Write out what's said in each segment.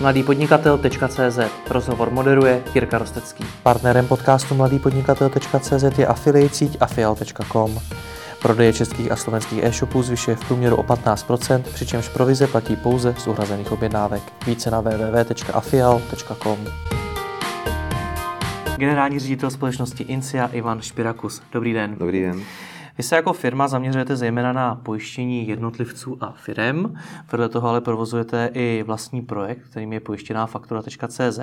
mladýpodnikatel.cz Rozhovor moderuje Jirka Rostecký. Partnerem podcastu mladýpodnikatel.cz je affiliate síť afial.com. Prodeje českých a slovenských e-shopů zvyšuje v průměru o 15%, přičemž provize platí pouze z uhrazených objednávek. Více na www.afial.com. Generální ředitel společnosti Incia Ivan Špirakus. Dobrý den. Dobrý den. Vy se jako firma zaměřujete zejména na pojištění jednotlivců a firem. Vedle toho ale provozujete i vlastní projekt, kterým je pojištěná faktura.cz,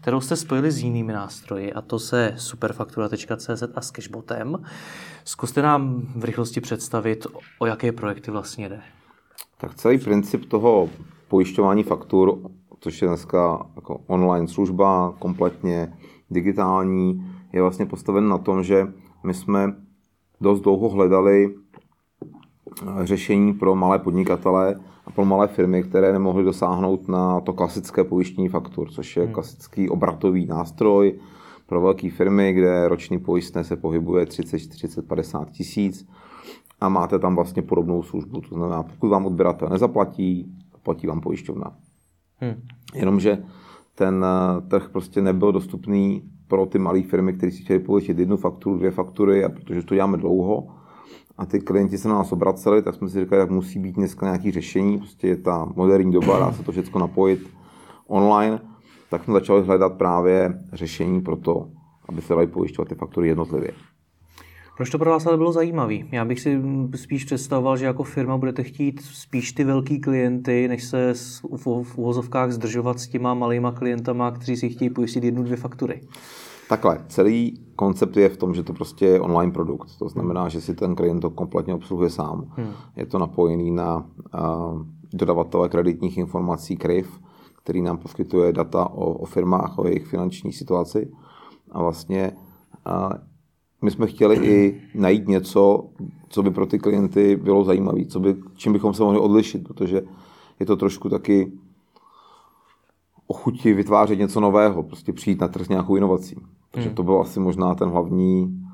kterou jste spojili s jinými nástroji, a to se superfaktura.cz a s Cashbotem. Zkuste nám v rychlosti představit, o jaké projekty vlastně jde. Tak celý princip toho pojišťování faktur, což je dneska jako online služba, kompletně digitální, je vlastně postaven na tom, že my jsme dost dlouho hledali eh, řešení pro malé podnikatele a pro malé firmy, které nemohly dosáhnout na to klasické pojištění faktur, což je hmm. klasický obratový nástroj pro velké firmy, kde roční pojistné se pohybuje 30, 40, 50 tisíc a máte tam vlastně podobnou službu. To znamená, pokud vám odběratel nezaplatí, platí vám pojišťovna. Hmm. Jenomže ten eh, trh prostě nebyl dostupný pro ty malé firmy, které si chtěli pojistit jednu fakturu, dvě faktury, a protože to děláme dlouho, a ty klienti se na nás obraceli, tak jsme si říkali, že musí být dneska nějaké řešení, prostě je ta moderní doba, dá se to všechno napojit online, tak jsme začali hledat právě řešení pro to, aby se daly pojišťovat ty faktury jednotlivě. Proč to pro vás ale bylo zajímavé? Já bych si spíš představoval, že jako firma budete chtít spíš ty velký klienty, než se v uvozovkách zdržovat s těma malýma klientama, kteří si chtějí pojistit jednu, dvě faktury. Takhle, celý koncept je v tom, že to prostě je online produkt. To znamená, že si ten klient to kompletně obsluhuje sám. Hmm. Je to napojený na uh, dodavatele kreditních informací KRIF, který nám poskytuje data o, o firmách, o jejich finanční situaci. A vlastně uh, my jsme chtěli i najít něco, co by pro ty klienty bylo zajímavé, co by, čím bychom se mohli odlišit, protože je to trošku taky o chuti vytvářet něco nového, prostě přijít na trh s nějakou inovací. Takže hmm. to byl asi možná ten hlavní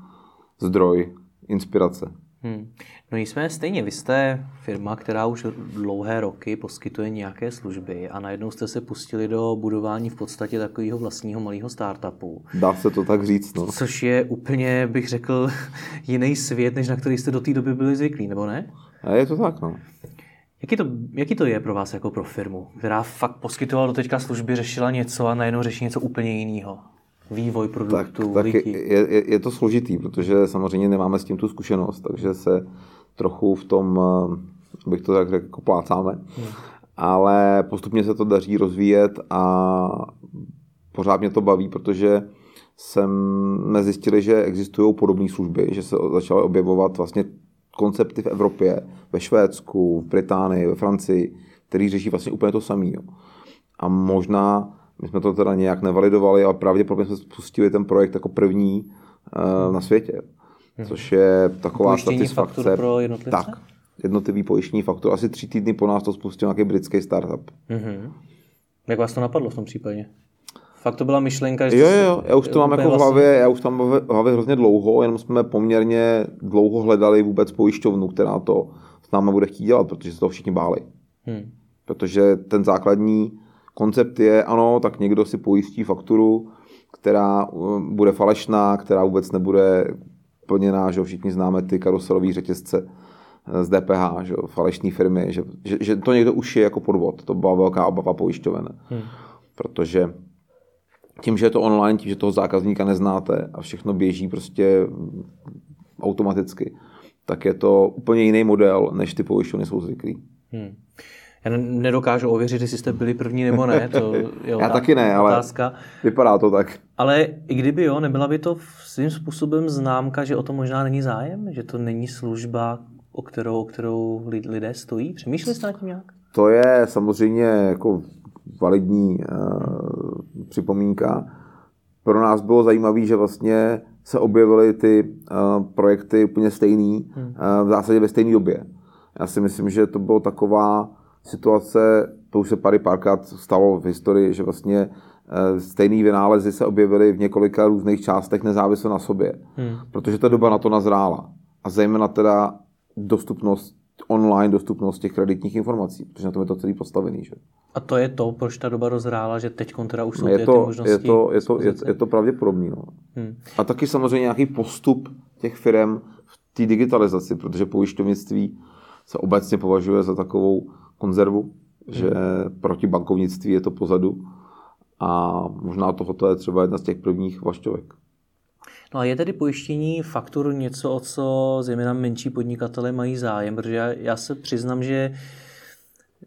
zdroj inspirace. Hmm. No nicméně stejně, vy jste firma, která už dlouhé roky poskytuje nějaké služby a najednou jste se pustili do budování v podstatě takového vlastního malého startupu. Dá se to tak říct, no. Což je úplně, bych řekl, jiný svět, než na který jste do té doby byli zvyklí, nebo ne? A je to tak, no. Jaký to, jaký to je pro vás jako pro firmu, která fakt poskytovala do teďka služby, řešila něco a najednou řeší něco úplně jiného? Vývoj produktu, tak, tak je, je, je to složitý, protože samozřejmě nemáme s tím tu zkušenost, takže se trochu v tom, eh, bych to tak řekl, jako plácáme. Hmm. Ale postupně se to daří rozvíjet a pořád mě to baví, protože jsme zjistili, že existují podobné služby, že se začaly objevovat vlastně koncepty v Evropě, ve Švédsku, v Británii, ve Francii, který řeší vlastně úplně to samé. A možná my jsme to teda nějak nevalidovali, ale pravděpodobně jsme spustili ten projekt jako první uh, na světě. Hmm. Což je taková Pojištění satisfakce. pro jednotlivce? Tak, jednotlivý pojištění faktur. Asi tři týdny po nás to spustil nějaký britský startup. Mm-hmm. Jak vás to napadlo v tom případě? Fakt to byla myšlenka, že... Jo, jo, já už to mám jako v hlavě, já už tam v hlavě hrozně dlouho, jenom jsme poměrně dlouho hledali vůbec pojišťovnu, která to s námi bude chtít dělat, protože se to všichni báli. Hmm. Protože ten základní koncept je, ano, tak někdo si pojistí fakturu, která uh, bude falešná, která vůbec nebude plněná, že všichni známe ty karuselové řetězce eh, z DPH, že falešné firmy, že, že, že, to někdo už je jako podvod. To byla velká obava pojišťoven. Hmm. Protože tím, že je to online, tím, že toho zákazníka neznáte a všechno běží prostě automaticky, tak je to úplně jiný model, než ty pojišťovny jsou zvyklí. Hmm. Já nedokážu ověřit, jestli jste byli první nebo ne. To je Já taky ne, otázka. ale vypadá to tak. Ale i kdyby jo, nebyla by to svým způsobem známka, že o to možná není zájem? Že to není služba, o kterou, o kterou lidé stojí? Přemýšleli jste nad tím nějak? To je samozřejmě jako validní uh, připomínka. Pro nás bylo zajímavé, že vlastně se objevily ty uh, projekty úplně stejný, hmm. uh, v zásadě ve stejné době. Já si myslím, že to bylo taková situace, to už se pary párkrát stalo v historii, že vlastně eh, stejné vynálezy se objevily v několika různých částech nezávisle na sobě, hmm. protože ta doba na to nazrála. A zejména teda dostupnost online dostupnost těch kreditních informací, protože na tom je to celý postavený. Že? A to je to, proč ta doba rozhrála, že teď teda už jsou je ty, to, ty možnosti. je to, je to, je, je to pravděpodobný. No. Hmm. A taky samozřejmě nějaký postup těch firm v té digitalizaci, protože pojišťovnictví se obecně považuje za takovou konzervu, že proti bankovnictví je to pozadu. A možná tohoto je třeba jedna z těch prvních vašťovek. No a je tedy pojištění faktur něco, o co zejména menší podnikatele mají zájem, protože já, já se přiznám, že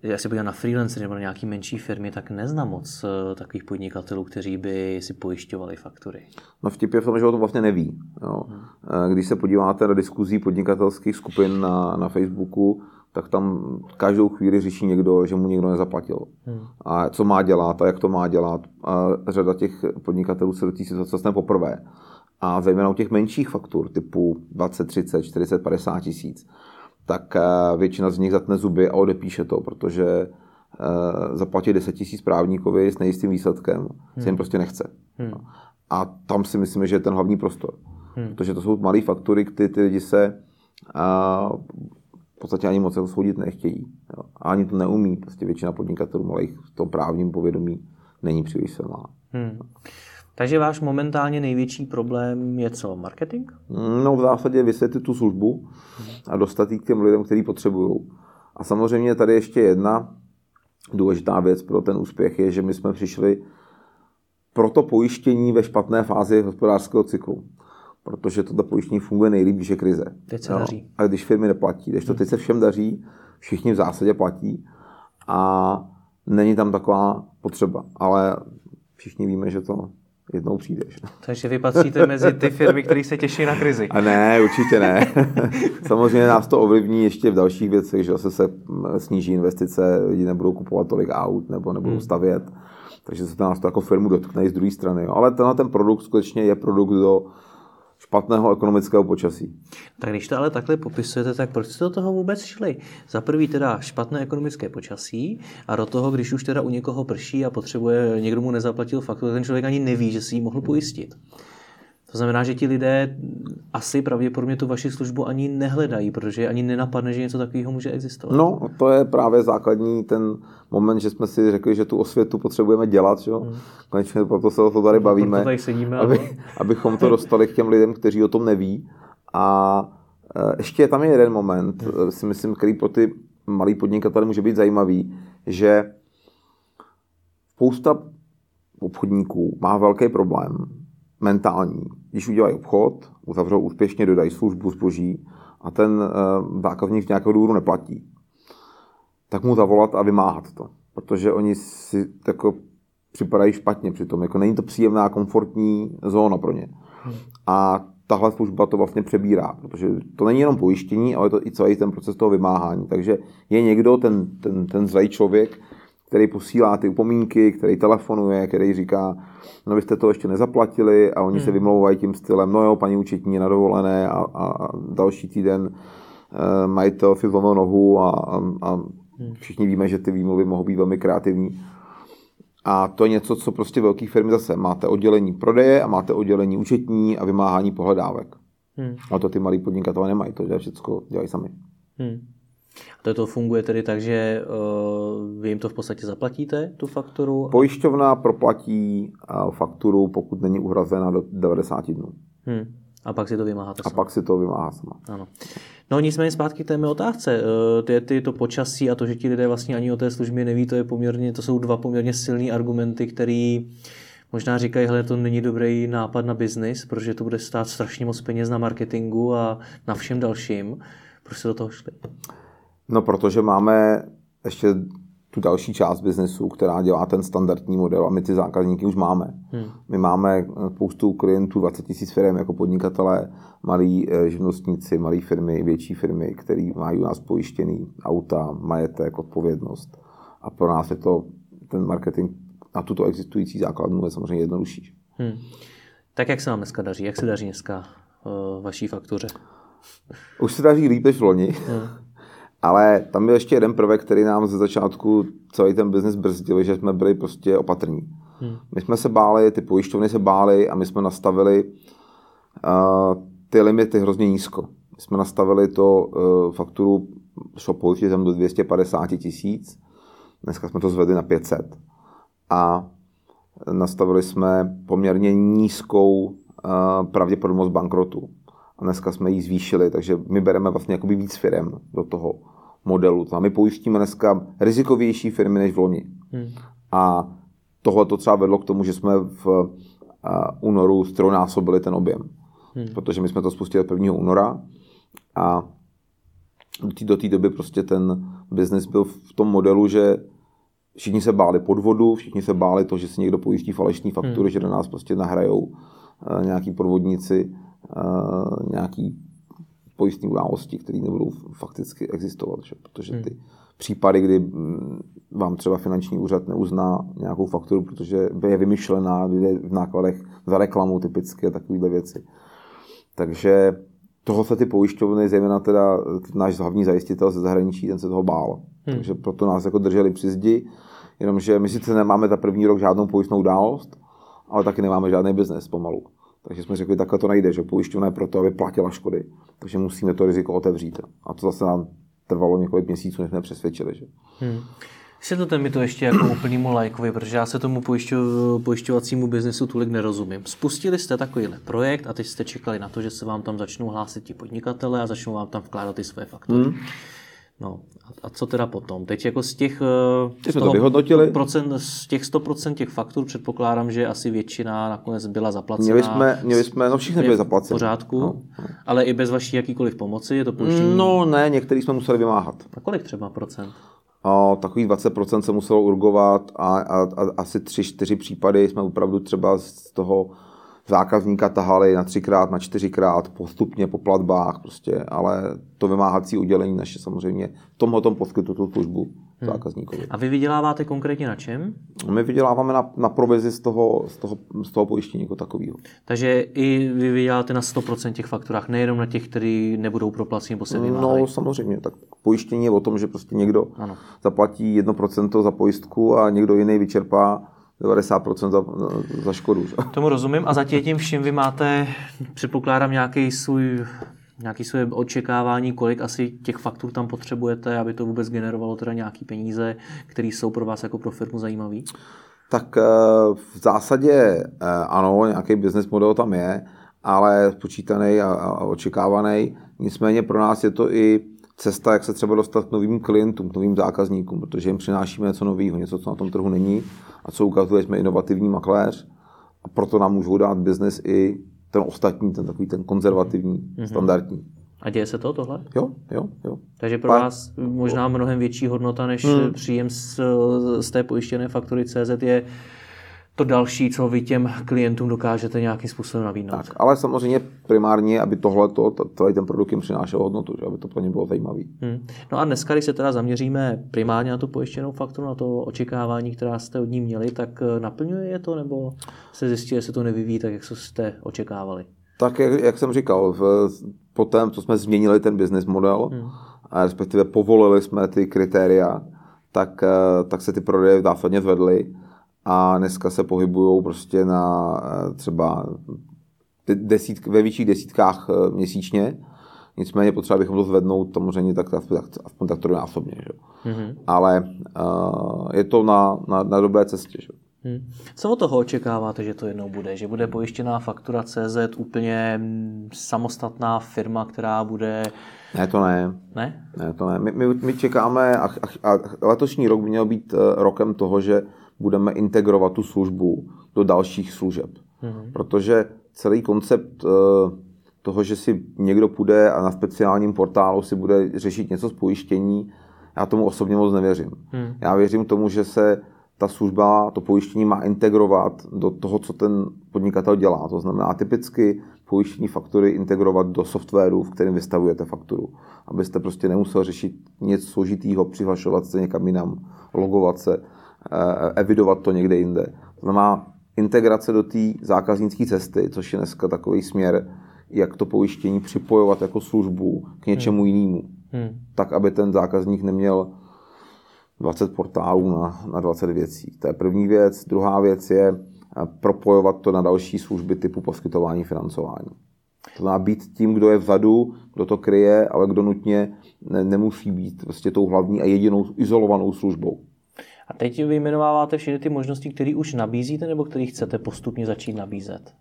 já se podívám na freelancer nebo na nějaký menší firmy, tak neznám moc eh, takových podnikatelů, kteří by si pojišťovali faktury. No vtip je v tom, že o tom vlastně neví. Jo. Eh, Když se podíváte na diskuzí podnikatelských skupin na, na Facebooku, tak tam každou chvíli řeší někdo, že mu někdo nezaplatil. Hmm. A co má dělat a jak to má dělat. A řada těch podnikatelů se do té situace dostane poprvé. A zejména u těch menších faktur, typu 20, 30, 40, 50 tisíc, tak eh, většina z nich zatne zuby a odepíše to, protože eh, zaplatit 10 tisíc právníkovi s nejistým výsledkem hmm. se jim prostě nechce. Hmm. A tam si myslíme, že je ten hlavní prostor. Hmm. Protože to jsou malé faktury, kdy ty lidi se a, v podstatě ani moc jako soudit nechtějí. Jo. A ani to neumí. Prostě většina podnikatelů malých v tom právním povědomí není příliš silná. Hmm. Takže váš momentálně největší problém je co? Marketing? No v zásadě vysvětlit tu službu a dostat ji k těm lidem, kteří potřebují. A samozřejmě tady ještě jedna důležitá věc pro ten úspěch je, že my jsme přišli pro to pojištění ve špatné fázi hospodářského cyklu. Protože toto pojištění funguje nejlíp, když je krize. Teď se daří. A když firmy neplatí. Když to teď se všem daří, všichni v zásadě platí a není tam taková potřeba. Ale všichni víme, že to jednou přijde. Že? Takže vy patříte mezi ty firmy, které se těší na krizi. A ne, určitě ne. Samozřejmě nás to ovlivní ještě v dalších věcech, že zase se sníží investice, lidi nebudou kupovat tolik aut nebo nebudou stavět. Takže se to nás to jako firmu dotkne i z druhé strany. Jo. Ale tenhle ten produkt skutečně je produkt do špatného ekonomického počasí. Tak když to ale takhle popisujete, tak proč jste do toho vůbec šli? Za prvý teda špatné ekonomické počasí a do toho, když už teda u někoho prší a potřebuje, někdo mu nezaplatil fakturu, ten člověk ani neví, že si ji mohl pojistit. To znamená, že ti lidé asi pravděpodobně tu vaši službu ani nehledají, protože ani nenapadne, že něco takového může existovat. No, to je právě základní ten moment, že jsme si řekli, že tu osvětu potřebujeme dělat. Že? Hmm. Konečně proto se o to tady bavíme, proto tady sedíme, aby, ale... abychom to dostali k těm lidem, kteří o tom neví. A ještě tam je jeden moment, hmm. si myslím, který pro ty malý podnikatele může být zajímavý, že spousta obchodníků má velký problém mentální. Když udělají obchod, uzavřou úspěšně, dodají službu, zboží a ten zákazník z nějakého důvodu neplatí, tak mu zavolat a vymáhat to. Protože oni si jako připadají špatně přitom. Jako není to příjemná, komfortní zóna pro ně. A tahle služba to vlastně přebírá, protože to není jenom pojištění, ale je to i celý ten proces toho vymáhání. Takže je někdo, ten, ten, ten zlej člověk, který posílá ty upomínky, který telefonuje, který říká, no vy jste to ještě nezaplatili a oni hmm. se vymlouvají tím stylem, no jo, paní účetní je na dovolené a, a, další týden uh, majitel si zlomil nohu a, a, a hmm. všichni víme, že ty výmluvy mohou být velmi kreativní. A to je něco, co prostě velké firmy zase máte oddělení prodeje a máte oddělení účetní a vymáhání pohledávek. Hmm. A to ty malí podnikatelé nemají, to všechno dělají sami. Hmm. To, to funguje tedy tak, že uh, vy jim to v podstatě zaplatíte, tu fakturu? Pojišťovna proplatí uh, fakturu, pokud není uhrazena do 90 dnů. Hmm. A pak si to vymáháte A pak si to vymáhá sama. Ano. No nicméně zpátky k té mé otázce. Uh, ty, ty, to počasí a to, že ti lidé vlastně ani o té službě neví, to, je poměrně, to jsou dva poměrně silné argumenty, které možná říkají, hele, to není dobrý nápad na biznis, protože to bude stát strašně moc peněz na marketingu a na všem dalším. Proč se do toho šli? No, protože máme ještě tu další část biznesu, která dělá ten standardní model a my ty zákazníky už máme. Hmm. My máme spoustu klientů, 20 tisíc firm jako podnikatelé, malí eh, živnostníci, malé firmy, větší firmy, které mají u nás pojištěný auta, majetek, odpovědnost. A pro nás je to ten marketing na tuto existující základnu je samozřejmě jednodušší. Hmm. Tak jak se vám dneska daří? Jak se daří dneska uh, vaší faktuře? Už se daří líp než v loni. Hmm. Ale tam byl ještě jeden prvek, který nám ze začátku celý ten biznis brzdil, že jsme byli prostě opatrní. Hmm. My jsme se báli, ty pojišťovny se báli a my jsme nastavili uh, ty limity hrozně nízko. My jsme nastavili to uh, fakturu šlo tam do 250 tisíc, dneska jsme to zvedli na 500 a nastavili jsme poměrně nízkou eh, pravděpodobnost bankrotu. A dneska jsme ji zvýšili, takže my bereme vlastně jakoby víc firm do toho modelu. A my pojistíme dneska rizikovější firmy než v loni. Hmm. A tohle to třeba vedlo k tomu, že jsme v uh, únoru strojnásobili ten objem. Hmm. Protože my jsme to spustili 1. února a do té doby prostě ten biznis byl v tom modelu, že všichni se báli podvodu, všichni se báli to, že si někdo pojistí falešní faktury, hmm. že do nás prostě nahrajou uh, nějaký podvodníci, nějaký pojistní události, které nebudou fakticky existovat, že? protože ty hmm. případy, kdy mm, vám třeba finanční úřad neuzná nějakou fakturu, protože je vymyšlená, je v nákladech za reklamu typicky a takovéhle věci. Takže toho se ty pojišťovny, zejména teda náš hlavní zajistitel ze zahraničí, ten se toho bál. Hmm. Takže proto nás jako drželi při zdi, jenomže my sice nemáme za první rok žádnou pojistnou událost, ale taky nemáme žádný biznes pomalu. Takže jsme řekli, takhle to nejde, že pojišťovna je proto, aby platila škody. Takže musíme to riziko otevřít. A to zase nám trvalo několik měsíců, než jsme přesvědčili. Že? Hmm. Vysvětlete mi to ještě jako úplnému lajkovi, protože já se tomu pojišťo, pojišťovacímu biznesu tolik nerozumím. Spustili jste takovýhle projekt a teď jste čekali na to, že se vám tam začnou hlásit ti podnikatele a začnou vám tam vkládat ty své faktory. Hmm. No a co teda potom? Teď jako z těch, z toho to vyhodnotili. Procent, z těch 100% těch faktur předpokládám, že asi většina nakonec byla zaplacená. Měli jsme, měli jsme no všichni byli zaplaceni. V pořádku, no, no. ale i bez vaší jakýkoliv pomoci je to pojištění? No ne, některý jsme museli vymáhat. A kolik třeba procent? A takových 20% se muselo urgovat a, a, a asi 3-4 případy jsme opravdu třeba z toho zákazníka tahali na třikrát, na čtyřikrát, postupně po platbách, prostě, ale to vymáhací udělení naše samozřejmě v tomhle tom poskytu tu službu hmm. zákazníkovi. A vy vyděláváte konkrétně na čem? My vyděláváme na, na provizi z toho, z, toho, z toho pojištění jako takového. Takže i vy vyděláte na 100% těch fakturách, nejenom na těch, kteří nebudou proplaceni nebo se vymáhají. No samozřejmě, tak pojištění je o tom, že prostě někdo ano. zaplatí 1% za pojistku a někdo jiný vyčerpá 90% za, za škodu. Že? Tomu rozumím. A za tím vším vy máte, předpokládám, nějaký svůj nějaké své očekávání, kolik asi těch faktur tam potřebujete, aby to vůbec generovalo teda nějaké peníze, které jsou pro vás jako pro firmu zajímavé? Tak eh, v zásadě eh, ano, nějaký business model tam je, ale počítaný a očekávaný. Nicméně pro nás je to i cesta, jak se třeba dostat k novým klientům, k novým zákazníkům, protože jim přinášíme něco nového, něco, co na tom trhu není a co ukazuje, jsme inovativní makléř a proto nám můžou dát biznis i ten ostatní, ten takový ten konzervativní, mm-hmm. standardní. A děje se to tohle? Jo, jo, jo. Takže pro Pár... vás možná mnohem větší hodnota než hmm. příjem z, z té pojištěné faktury CZ je to další, co vy těm klientům dokážete nějakým způsobem nabídnout. Tak, ale samozřejmě primárně, aby tohle, celý ten produkt jim přinášel hodnotu, že aby to pro ně bylo zajímavé. Hmm. No a dneska, když se teda zaměříme primárně na tu pojištěnou fakturu, na to očekávání, která jste od ní měli, tak eh, naplňuje je to, nebo se zjistí, že se to nevyvíjí tak, jak jste očekávali? Tak, jak, jak jsem říkal, v, potom, co jsme změnili ten business model, hmm. a respektive povolili jsme ty kritéria, tak, eh, tak se ty prodeje zásadně zvedly a dneska se pohybují prostě na eh, třeba desítk, ve vyšších desítkách eh, měsíčně. Nicméně potřeba bychom to zvednout samozřejmě tak, aspoň, aspoň tak trojnásobně. Že? Mm-hmm. Ale uh, je to na, na, na dobré cestě. Že? Hmm. Co od toho očekáváte, že to jednou bude? Že bude pojištěná faktura CZ úplně samostatná firma, která bude... Ne, to ne. Ne? Ne, to ne. My, my, my čekáme a, a, a letošní rok by měl být rokem toho, že budeme integrovat tu službu do dalších služeb. Mm-hmm. Protože celý koncept eh, toho, že si někdo půjde a na speciálním portálu si bude řešit něco z pojištění, já tomu osobně moc nevěřím. Mm. Já věřím tomu, že se ta služba, to pojištění má integrovat do toho, co ten podnikatel dělá. To znamená typicky pojištění faktury integrovat do softwaru, v kterém vystavujete fakturu. Abyste prostě nemusel řešit něco složitého, přihlašovat se někam jinam, logovat se evidovat to někde jinde. To znamená integrace do té zákaznické cesty, což je dneska takový směr, jak to pojištění připojovat jako službu k něčemu hmm. jinému. Hmm. Tak, aby ten zákazník neměl 20 portálů na, na 20 věcí. To je první věc. Druhá věc je eh, propojovat to na další služby typu poskytování financování. To znamená být tím, kdo je vzadu, kdo to kryje, ale kdo nutně ne, nemusí být vlastně tou hlavní a jedinou izolovanou službou. A teď vyjmenováváte všechny ty možnosti, které už nabízíte nebo které chcete postupně začít nabízet?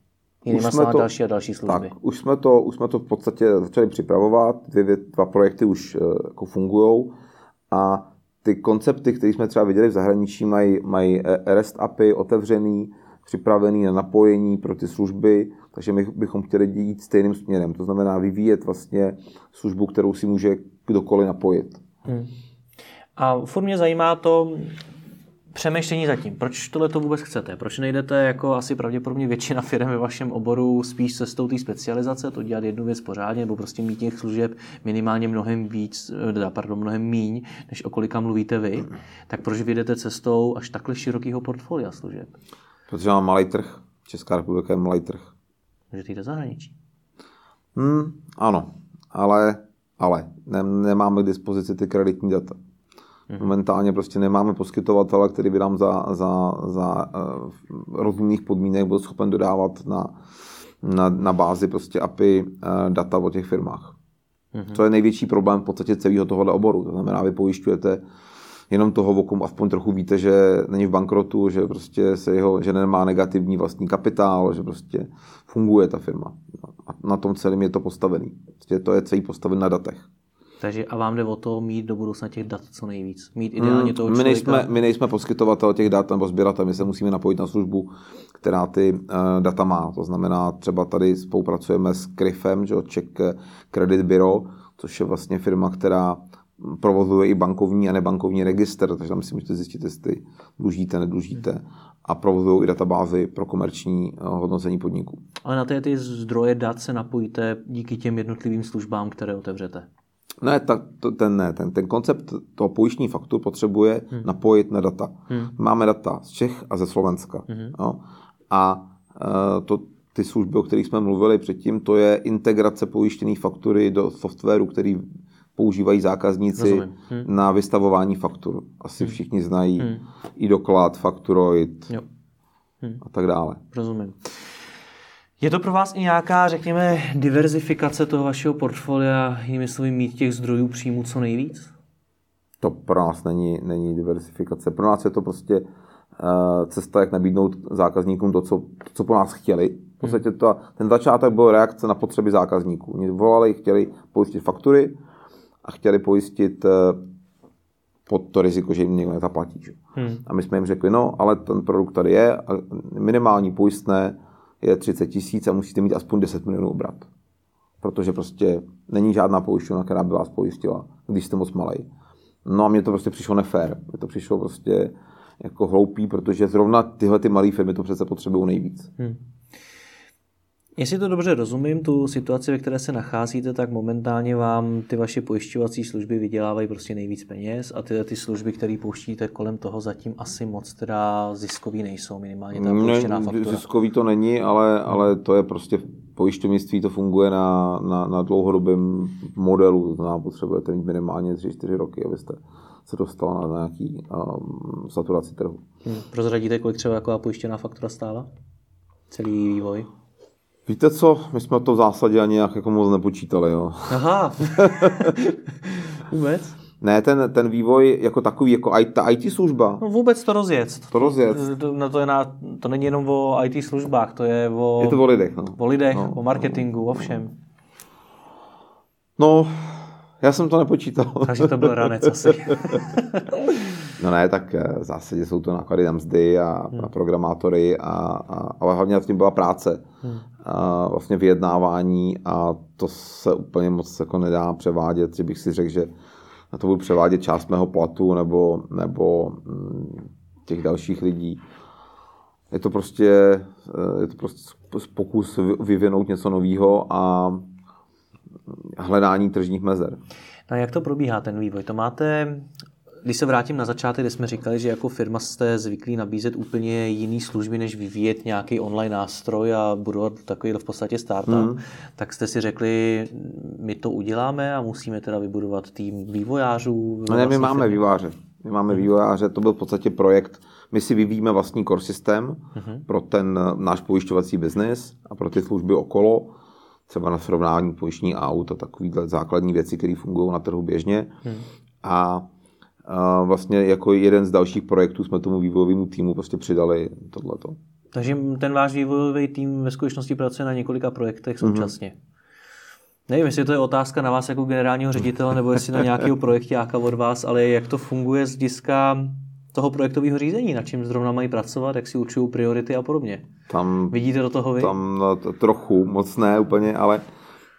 Jinými jsme to, další a další služby. Tak, už jsme, to, už jsme to v podstatě začali připravovat, dvě, dva projekty už uh, jako fungují a ty koncepty, které jsme třeba viděli v zahraničí, mají, mají eh, REST API otevřený, připravený na napojení pro ty služby, takže my bychom chtěli jít stejným směrem. To znamená vyvíjet vlastně službu, kterou si může kdokoliv napojit. Hmm. A furt mě zajímá to, přemýšlení zatím. Proč tohle to vůbec chcete? Proč nejdete jako asi pravděpodobně většina firm ve vašem oboru spíš cestou té specializace, to dělat jednu věc pořádně, nebo prostě mít těch služeb minimálně mnohem víc, eh, pardon, mnohem míň, než o kolika mluvíte vy, tak proč vyjdete cestou až takhle širokého portfolia služeb? Protože mám malý trh. Česká republika je malý trh. Můžete jít do zahraničí. Hmm, ano, ale, ale ne, nemáme k dispozici ty kreditní data. Mhm. Momentálně prostě nemáme poskytovatele, který by nám za, za, za uh, rozumných podmínek byl schopen dodávat na, na, na bázi prostě API uh, data o těch firmách. Mm-hmm. To je největší problém v podstatě celého tohohle oboru. To znamená, vy pojišťujete jenom toho, o kom aspoň trochu víte, že není v bankrotu, že prostě se jeho, že nemá negativní vlastní kapitál, že prostě funguje ta firma. A na tom celém je to postavený. Prostě to je celý postaven na datech. Takže a vám jde o to mít do budoucna těch dat co nejvíc. Mít ideálně toho člověka. My nejsme, my nejsme poskytovatel těch dat nebo sběratel, my se musíme napojit na službu, která ty uh, data má. To znamená, třeba tady spolupracujeme s CRIFem, že, Czech Credit Bureau, což je vlastně firma, která provozuje i bankovní a nebankovní registr, takže tam si můžete zjistit, jestli dlužíte, nedlužíte a provozují i databázy pro komerční uh, hodnocení podniků. Ale na ty, ty zdroje dat se napojíte díky těm jednotlivým službám, které otevřete. Ne, ta, to, ten ne. Ten, ten koncept toho pojištní faktu potřebuje hmm. napojit na data. Hmm. Máme data z Čech a ze Slovenska. Hmm. No? A uh, to, ty služby, o kterých jsme mluvili předtím, to je integrace pojištěné faktury do softwaru, který používají zákazníci hmm. na vystavování faktur. Asi hmm. všichni znají hmm. i doklad, fakturoid jo. Hmm. a tak dále. Rozumím. Je to pro vás i nějaká, řekněme, diverzifikace toho vašeho portfolia, jinými slovy mít těch zdrojů příjmu co nejvíc? To pro nás není, není diversifikace. Pro nás je to prostě uh, cesta, jak nabídnout zákazníkům to, co, to, co po nás chtěli. V podstatě to, ten začátek byl reakce na potřeby zákazníků. Oni volali, chtěli pojistit faktury a chtěli pojistit uh, pod to riziko, že jim někdo nezaplatí. Hmm. A my jsme jim řekli, no, ale ten produkt tady je, a minimální pojistné je 30 tisíc a musíte mít aspoň 10 milionů obrat. Protože prostě není žádná pojišťovna, která by vás pojistila, když jste moc malý. No a mně to prostě přišlo nefér. Mně to přišlo prostě jako hloupý, protože zrovna tyhle ty malé firmy to přece potřebují nejvíc. Hmm. Jestli to dobře rozumím, tu situaci, ve které se nacházíte, tak momentálně vám ty vaše pojišťovací služby vydělávají prostě nejvíc peněz a ty, ty služby, které pouštíte kolem toho, zatím asi moc teda ziskový nejsou, minimálně ta pojištěná faktura. Ziskový to není, ale, ale to je prostě pojišťovnictví, to funguje na, na, na dlouhodobém modelu, to znamená, potřebujete mít minimálně 3-4 roky, abyste se dostala na nějaký um, saturaci trhu. Hmm. Prozradíte, kolik třeba jako pojištěná faktura stála? Celý vývoj? Víte co, my jsme to v zásadě ani jak jako moc nepočítali. Jo. Aha. vůbec? Ne, ten, ten vývoj jako takový, jako IT, ta IT služba. No vůbec to rozjet. To rozjet. To, no to, je na, to není jenom o IT službách, to je o... Je to o lidech, no. O lidech, no, o marketingu, no. o všem. No, já jsem to nepočítal. Takže to byl ranec asi. no ne, tak eh, v zásadě jsou to náklady na mzdy a, hmm. a programátory, a, a, ale hlavně na tím byla práce. Hmm. A vlastně vyjednávání a to se úplně moc jako nedá převádět, že bych si řekl, že na to budu převádět část mého platu nebo, nebo mm, těch dalších lidí. Je to prostě, eh, je to prostě pokus vyvinout něco nového a hledání tržních mezer. No a jak to probíhá ten vývoj? To máte, když se vrátím na začátek, kde jsme říkali, že jako firma jste zvyklí nabízet úplně jiný služby, než vyvíjet nějaký online nástroj a budovat takový v podstatě startup, mm. tak jste si řekli, my to uděláme a musíme teda vybudovat tým vývojářů. No ne, my máme firmy. vývojáře. My máme mm. vývojáře, to byl v podstatě projekt, my si vyvíjíme vlastní core systém mm-hmm. pro ten náš pojišťovací biznis a pro ty služby okolo třeba na srovnání pojištění aut a takovýhle základní věci, které fungují na trhu běžně. Hmm. A, a vlastně jako jeden z dalších projektů jsme tomu vývojovému týmu prostě přidali tohleto. Takže ten váš vývojový tým ve skutečnosti pracuje na několika projektech současně. Mm-hmm. Nevím, jestli to je otázka na vás jako generálního ředitele, nebo jestli na nějakého projektáka od vás, ale jak to funguje z hlediska toho projektového řízení, na čím zrovna mají pracovat, jak si určují priority a podobně. Tam, Vidíte do toho vy? Tam no, trochu, moc ne úplně, ale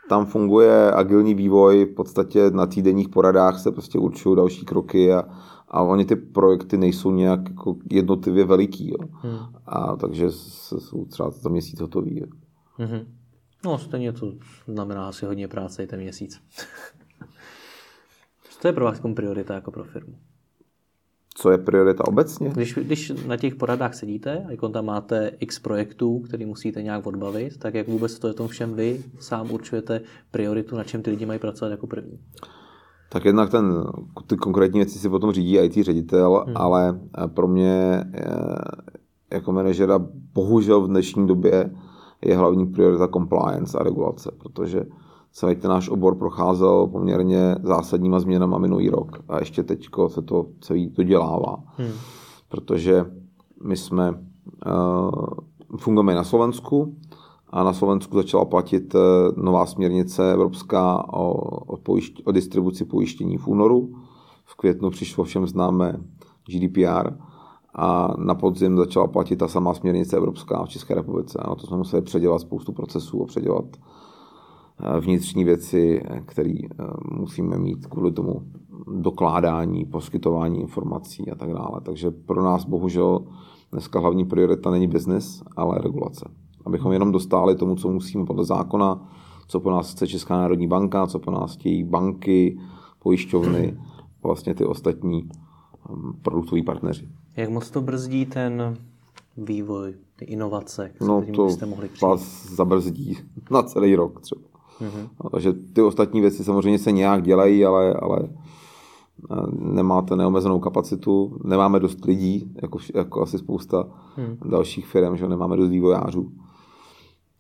tam funguje agilní vývoj, v podstatě na týdenních poradách se prostě určují další kroky a, a oni ty projekty nejsou nějak jako jednotlivě veliký. Jo. Hmm. A takže jsou třeba za měsíc hotový. Jo. Hmm. No, stejně to znamená asi hodně práce i ten měsíc. Co je pro vás jako priorita jako pro firmu? Co je priorita obecně? Když, když na těch poradách sedíte a jako tam máte x projektů, který musíte nějak odbavit, tak jak vůbec to je tom všem vy sám určujete prioritu, na čem ty lidi mají pracovat jako první? Tak jednak ten, ty konkrétní věci si potom řídí IT ředitel, hmm. ale pro mě jako manažera bohužel v dnešní době je hlavní priorita compliance a regulace, protože celý ten náš obor procházel poměrně zásadníma změnama minulý rok a ještě teď se to celý dodělává. Hmm. Protože my jsme uh, fungujeme na Slovensku a na Slovensku začala platit uh, nová směrnice evropská o, o, pojišť, o distribuci pojištění v únoru. V květnu přišlo všem známé GDPR a na podzim začala platit ta samá směrnice evropská v České republice. A na to jsme museli předělat spoustu procesů a předělat eh, vnitřní věci, které eh, musíme mít kvůli tomu dokládání, poskytování informací a tak dále. Takže pro nás bohužel dneska hlavní priorita není biznis, ale regulace. Abychom jenom dostali tomu, co musíme podle zákona, co po nás chce Česká národní banka, co po nás chtějí banky, pojišťovny, vlastně ty ostatní hm, produktoví partneři. Jak moc to brzdí ten vývoj, ty inovace, no, to byste mohli přijít? vás zabrzdí na celý rok třeba. Mm-hmm. Takže ty ostatní věci samozřejmě se nějak dělají, ale, ale eh, nemáte neomezenou kapacitu, nemáme dost lidí, jako, jako asi spousta hmm. dalších firm, že nemáme dost vývojářů.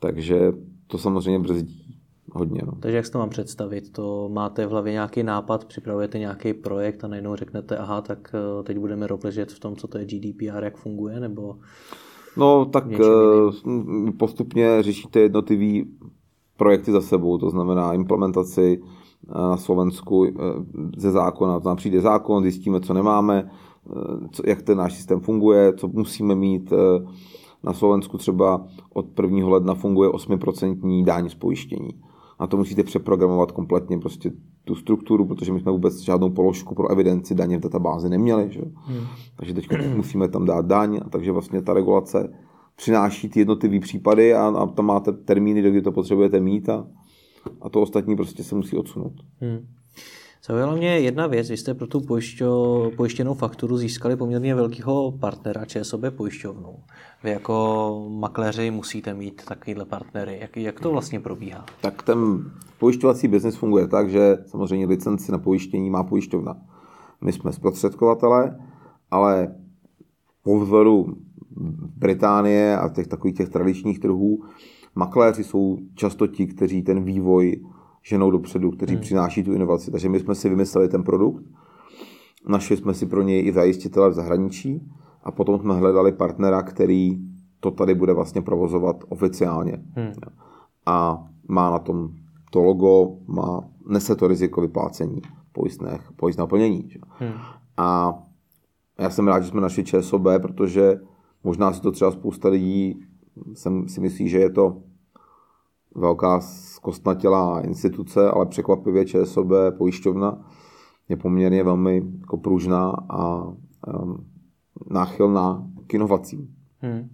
Takže to samozřejmě brzdí hodně. No. Takže jak si to mám představit? To máte v hlavě nějaký nápad, připravujete nějaký projekt a najednou řeknete, aha, tak eh, teď budeme robležet v tom, co to je GDPR, jak funguje, nebo... No, tak eh, postupně řešíte jednotlivý projekty za sebou, to znamená implementaci eh, na Slovensku ze zákona. Tam přijde zákon, zjistíme, co nemáme, co, jak ten náš systém funguje, co musíme mít. Na Slovensku třeba od 1. ledna funguje 8% daň z pojištění a to musíte přeprogramovat kompletně prostě tu strukturu, protože my jsme vůbec žádnou položku pro evidenci daně v databázi neměli. Že? Hmm. Takže teď musíme tam dát daň, takže vlastně ta regulace přináší ty jednotlivé případy a, a tam máte termíny, kdy to potřebujete mít a, a to ostatní prostě se musí odsunout. Hmm. Zaujala mě jedna věc, vy jste pro tu pojišťo, pojištěnou fakturu získali poměrně velkého partnera ČSOB pojišťovnou. Vy jako makléři musíte mít takovýhle partnery. Jak, jak to vlastně probíhá? Tak ten pojišťovací biznis funguje tak, že samozřejmě licenci na pojištění má pojišťovna. My jsme zprostředkovatele, ale po vzoru Británie a těch takových těch tradičních trhů makléři jsou často ti, kteří ten vývoj ženou dopředu, kteří hmm. přináší tu inovaci. Takže my jsme si vymysleli ten produkt, našli jsme si pro něj i zajistitele v zahraničí a potom jsme hledali partnera, který to tady bude vlastně provozovat oficiálně. Hmm. A má na tom to logo, má, nese to riziko vyplácení pojistných, pojistného plnění. Hmm. A já jsem rád, že jsme našli ČSOB, protože možná si to třeba spousta lidí jsem si myslí, že je to velká zkostnatělá instituce, ale překvapivě ČSOB pojišťovna je poměrně velmi jako pružná a um, náchylná k inovacím. Hmm.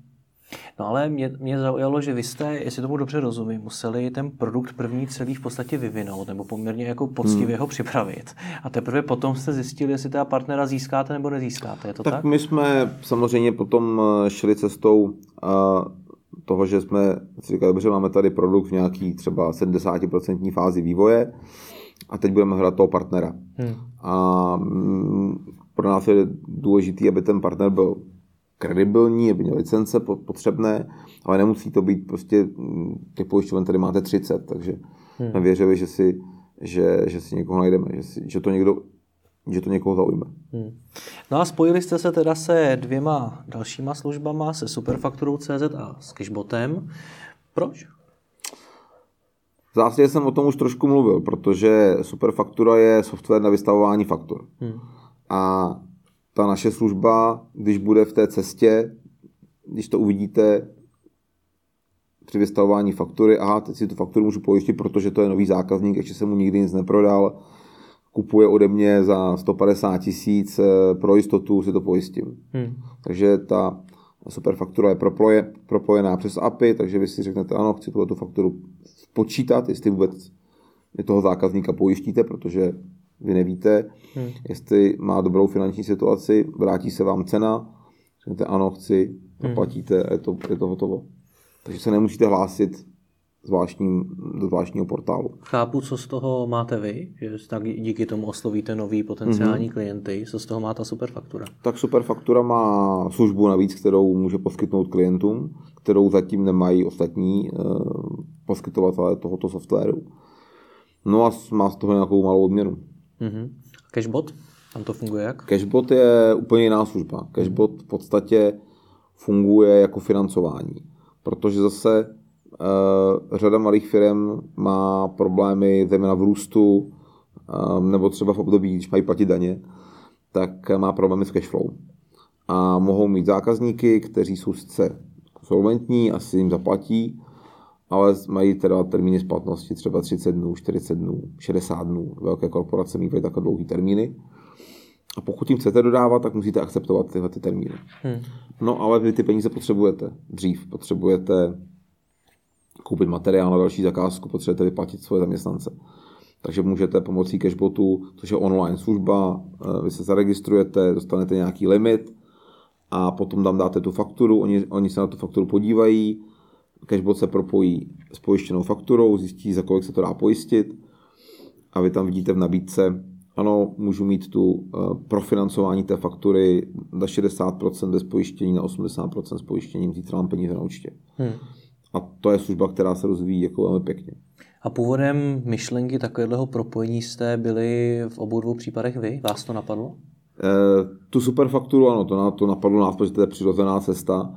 No ale mě, mě zaujalo, že vy jste, jestli tomu dobře rozumím, museli ten produkt první celý v podstatě vyvinout nebo poměrně jako poctivě hmm. ho připravit. A teprve potom jste zjistili, jestli teda partnera získáte nebo nezískáte. Je to tak? Tak my jsme samozřejmě potom eh, šli cestou uh, toho, že jsme si říkali, dobře, máme tady produkt v nějaký třeba 70% fázi vývoje a teď budeme hledat toho partnera. Hmm. A mm, pro nás je důležitý, aby ten partner byl kredibilní, aby měli licence potřebné, ale nemusí to být prostě, mm, těch pojišťoven tady máte 30, takže hmm. jsme věřili, že si, že, že si někoho najdeme, že, si, že to někdo že to někoho zaujme. Hmm. No a spojili jste se teda se dvěma dalšíma službama, se Superfakturou CZ a s Cashbotem. Proč? V zásadě jsem o tom už trošku mluvil, protože Superfaktura je software na vystavování faktur. Hmm. A ta naše služba, když bude v té cestě, když to uvidíte při vystavování faktury, aha, teď si tu fakturu můžu pojistit, protože to je nový zákazník, ještě jsem mu nikdy nic neprodal, kupuje ode mě za 150 tisíc, eh, pro jistotu si to pojistím. Hmm. Takže ta superfaktura je propoje, propojená přes API, takže vy si řeknete, ano, chci tuto fakturu počítat, jestli vůbec je toho zákazníka pojištíte, protože vy nevíte, hmm. jestli má dobrou finanční situaci, vrátí se vám cena, řeknete ano, chci, zaplatíte hmm. a je to, je to hotovo. Takže se nemusíte hlásit zvláštním, do zvláštního portálu. Chápu, co z toho máte vy, že tak díky tomu oslovíte nový potenciální mm-hmm. klienty. Co z toho má ta superfaktura? Tak superfaktura má službu navíc, kterou může poskytnout klientům, kterou zatím nemají ostatní eh, poskytovatelé tohoto softwaru. No a má z toho nějakou malou odměnu. Mm-hmm. Cashbot? Tam to funguje jak? Cashbot je úplně jiná služba. Cashbot v podstatě funguje jako financování, protože zase Uh, řada malých firm má problémy zejména v růstu um, nebo třeba v období, když mají platit daně, tak má problémy s cashflow. A mohou mít zákazníky, kteří jsou sice solventní, asi jim zaplatí, ale mají teda termíny splatnosti třeba 30 dnů, 40 dnů, 60 dnů. Velké korporace mývají takové dlouhé termíny. A pokud jim chcete dodávat, tak musíte akceptovat tyhle ty termíny. Hmm. No ale vy ty peníze potřebujete dřív. Potřebujete koupit materiál na další zakázku, potřebujete vyplatit svoje zaměstnance. Takže můžete pomocí cashbotu, což je online služba, eh, vy se zaregistrujete, dostanete nějaký limit a potom tam dáte tu fakturu, oni, oni se na tu fakturu podívají, cashbot se propojí s pojištěnou fakturou, zjistí, za kolik se to dá pojistit a vy tam vidíte v nabídce, ano, můžu mít tu eh, profinancování té faktury na 60% bez pojištění, na 80% s pojištěním, zítra mám peníze na účtě. Hmm. A to je služba, která se rozvíjí jako velmi pěkně. A původem myšlenky takového propojení jste byli v obou dvou případech vy? Vás to napadlo? E, tu superfakturu, ano, to, to napadlo nás, protože to je přirozená cesta,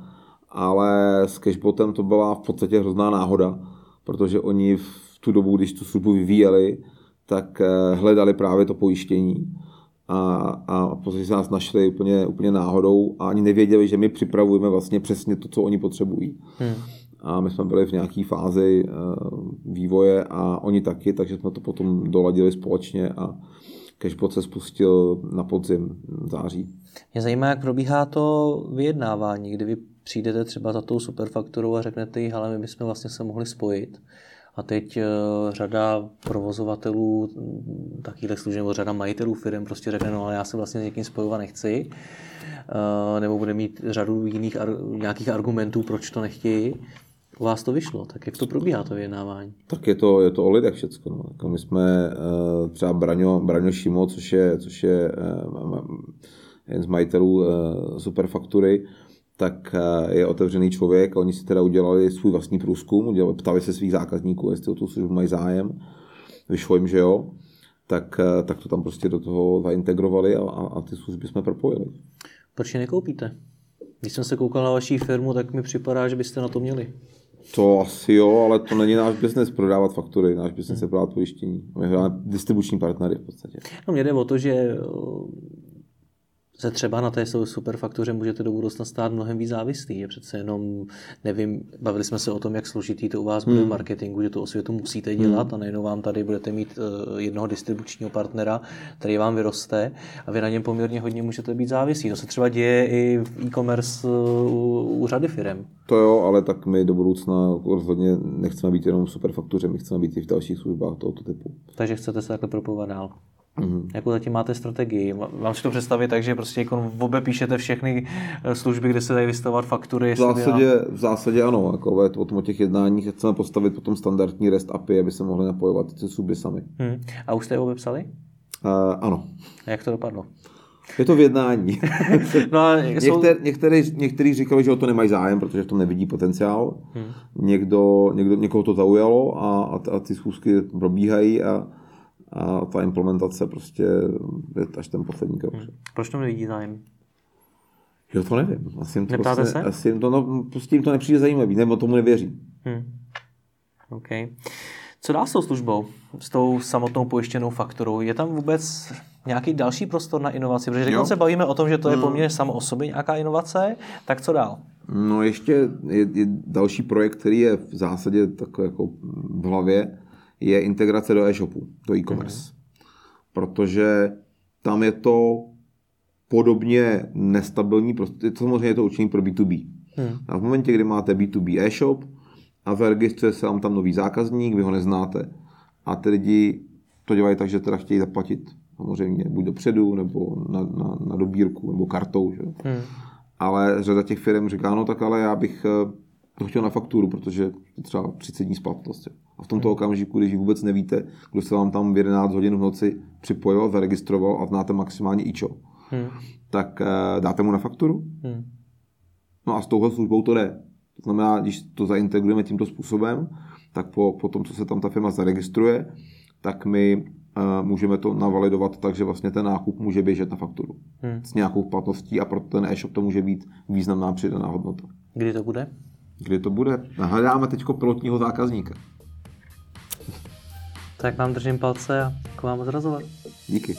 ale s Cashbotem to byla v podstatě hrozná náhoda, protože oni v tu dobu, když tu službu vyvíjeli, tak eh, hledali právě to pojištění a, a v podstatě se nás našli úplně, úplně náhodou a ani nevěděli, že my připravujeme vlastně přesně to, co oni potřebují. Hmm a my jsme byli v nějaké fázi eh, vývoje a oni taky, takže jsme to potom doladili společně a Cashbot se spustil na podzim září. Mě zajímá, jak probíhá to vyjednávání, kdy vy přijdete třeba za tou superfakturou a řeknete ale my bychom vlastně se mohli spojit. A teď uh, řada provozovatelů hm, takových služeb nebo řada majitelů firm prostě řekne, no ale já se vlastně s někým spojovat nechci. Uh, nebo bude mít řadu jiných nějakých argumentů, proč to nechtějí u vás to vyšlo, tak jak to probíhá to vyjednávání? Tak je to, je to o lidech všechno. No. Jako my jsme uh, třeba Braňo, Braňo Šimo, což je, což je jeden z majitelů Superfaktury, tak uh, je otevřený člověk a oni si teda udělali svůj vlastní průzkum, udělali, ptali se svých zákazníků, jestli o tu službu mají zájem. Vyšlo jim, že jo. Tak, uh, tak to tam prostě do toho zaintegrovali a, a, a ty služby jsme propojili. Proč je nekoupíte? Když jsem se koukal na vaší firmu, tak mi připadá, že byste na to měli. To asi jo, ale to není náš biznes prodávat faktury, náš biznes je prodávat pojištění. My hledáme distribuční partnery v podstatě. No mě jde o to, že se třeba na té superfaktuře můžete do budoucna stát mnohem víc závislý. Je přece jenom, nevím, bavili jsme se o tom, jak složitý to u vás bude hmm. v marketingu, že to osvětu musíte dělat hmm. a najednou vám tady budete mít uh, jednoho distribučního partnera, který vám vyroste a vy na něm poměrně hodně můžete být závislí. To se třeba děje i v e-commerce uh, u, u řady firm. To jo, ale tak my do budoucna rozhodně nechceme být jenom v superfaktuře, my chceme být i v dalších službách tohoto typu. Takže chcete se takhle propovat dál. Mm-hmm. Jakou zatím máte strategii? Mám si to představit tak, že prostě jako v obě píšete všechny eh, služby, kde se dají vystavovat faktury? V zásadě, v zásadě ano. Jako o tom o těch jednáních chceme postavit potom standardní REST API, aby se mohly napojovat ty služby sami. Hmm. A už jste je obě psali? Uh, ano. A jak to dopadlo? Je to v jednání. No jsou... Některý, některý, některý říkali, že o to nemají zájem, protože v tom nevidí potenciál. Hmm. Někdo, někdo, někoho to zaujalo a, a, a ty schůzky probíhají a, a ta implementace prostě je až ten poslední krok. Hmm. Proč to nevidí zájem? Jo, to nevím. Asi jim to, Neptáte prostě, se? Asi jim to, no, prostě jim to nepřijde zajímavý, nebo tomu nevěří. Hmm. OK. Co dál s tou službou, s tou samotnou pojištěnou fakturou? Je tam vůbec nějaký další prostor na inovaci? Protože teď Jo. se bavíme o tom, že to je poměrně samo o sobě nějaká inovace, tak co dál? No ještě je, je další projekt, který je v zásadě takový jako v hlavě, je integrace do e-shopu, do e-commerce. Protože tam je to podobně nestabilní, prostě samozřejmě je to určený pro B2B. Hmm. A v momentě, kdy máte B2B e-shop a zaregistruje se vám tam nový zákazník, vy ho neznáte a ty lidi to dělají tak, že teda chtějí zaplatit samozřejmě buď dopředu, nebo na, na, na dobírku, nebo kartou. Že? Hmm. Ale řada těch firm říká, no tak ale já bych to chtěl na fakturu, protože je třeba 30 dní splatnost. A v tomto okamžiku, když vůbec nevíte, kdo se vám tam v 11 hodin v noci připojil, zaregistroval a znáte maximálně ičo, Hmm. tak eh, dáte mu na fakturu. Hmm. No a s touhle službou to jde. To znamená, když to zaintegrujeme tímto způsobem, tak po, po tom, co se tam ta firma zaregistruje, tak my uh, můžeme to navalidovat tak, že vlastně ten nákup může běžet na fakturu. Hmm. S nějakou platností a pro ten e-shop to může být významná přidaná hodnota. Kdy to bude? Kdy to bude? Hledáme teď pilotního zákazníka. Tak vám držím palce a k vám zrazovat. Díky.